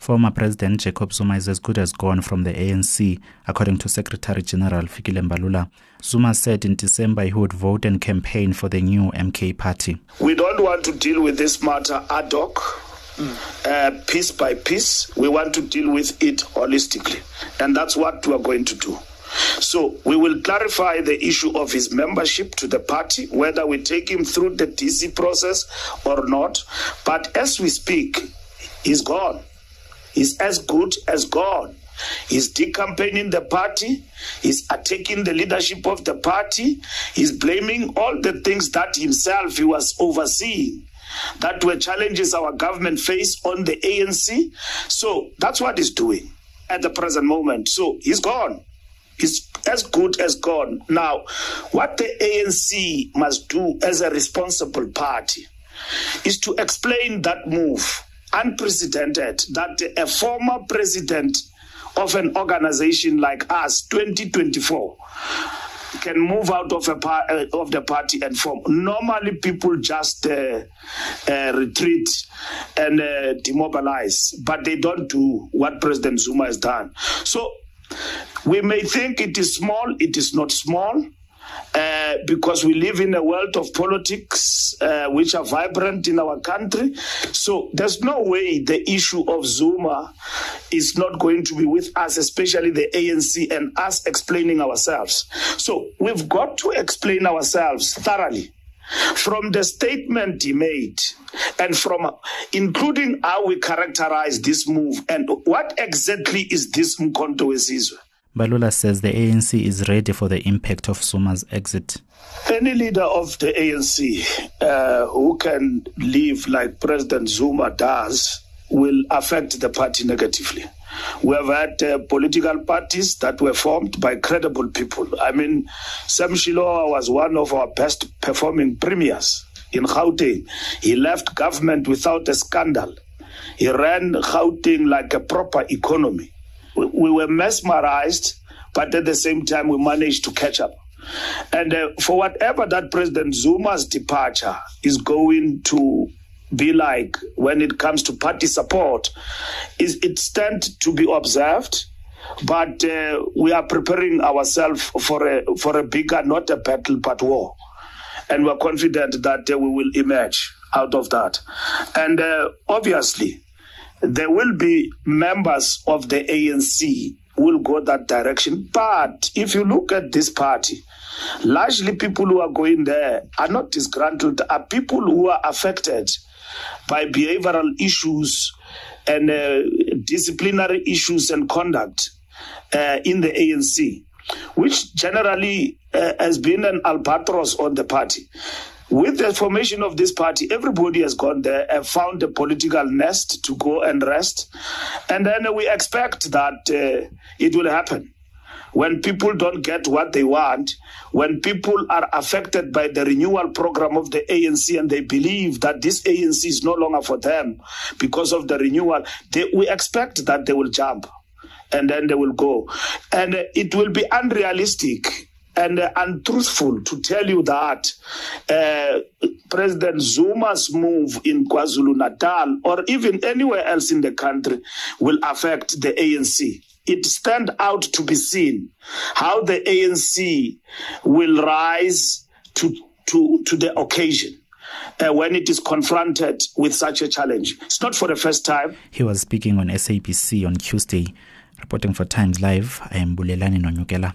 Former President Jacob Zuma is as good as gone from the ANC, according to Secretary General Fikile Mbalula. Zuma said in December he would vote and campaign for the new MK party. We don't want to deal with this matter ad hoc, mm. uh, piece by piece. We want to deal with it holistically, and that's what we are going to do. So we will clarify the issue of his membership to the party, whether we take him through the DC process or not. But as we speak, he's gone. He's as good as gone. He's decampaigning the party. He's attacking the leadership of the party. He's blaming all the things that himself he was overseeing that were challenges our government face on the ANC. So that's what he's doing at the present moment. So he's gone. He's as good as gone. Now, what the ANC must do as a responsible party is to explain that move unprecedented that a former president of an organization like us 2024 can move out of a par- uh, of the party and form. Normally, people just uh, uh, retreat and uh, demobilize, but they don't do what President Zuma has done. So, we may think it is small. It is not small. Uh, because we live in a world of politics uh, which are vibrant in our country. So there's no way the issue of Zuma is not going to be with us, especially the ANC and us explaining ourselves. So we've got to explain ourselves thoroughly from the statement he made and from including how we characterize this move and what exactly is this Mkhonto Wesizwe. Mbalula says the ANC is ready for the impact of Zuma's exit. Any leader of the ANC uh, who can live like President Zuma does will affect the party negatively. We have had uh, political parties that were formed by credible people. I mean, Sam Shilowa was one of our best performing premiers in Gauteng. He left government without a scandal. He ran Gauteng like a proper economy we were mesmerized, but at the same time, we managed to catch up. And uh, for whatever that President Zuma's departure is going to be like when it comes to party support, is it stands to be observed. But uh, we are preparing ourselves for a for a bigger, not a battle, but war, and we're confident that uh, we will emerge out of that. And uh, obviously, there will be members of the ANC will go that direction. But if you look at this party, largely people who are going there are not disgruntled, are people who are affected by behavioral issues and uh, disciplinary issues and conduct uh, in the ANC, which generally uh, has been an albatross on the party. With the formation of this party, everybody has gone there and found a political nest to go and rest. And then we expect that uh, it will happen. When people don't get what they want, when people are affected by the renewal program of the ANC and they believe that this ANC is no longer for them because of the renewal, they, we expect that they will jump and then they will go. And it will be unrealistic and uh, untruthful to tell you that uh, President Zuma's move in KwaZulu Natal or even anywhere else in the country will affect the ANC. It stand out to be seen how the ANC will rise to, to, to the occasion. Uh, when it is confronted with such a challenge. It's not for the first time. He was speaking on SABC on Tuesday. Reporting for Times Live, I am Bulelani Nonyukela.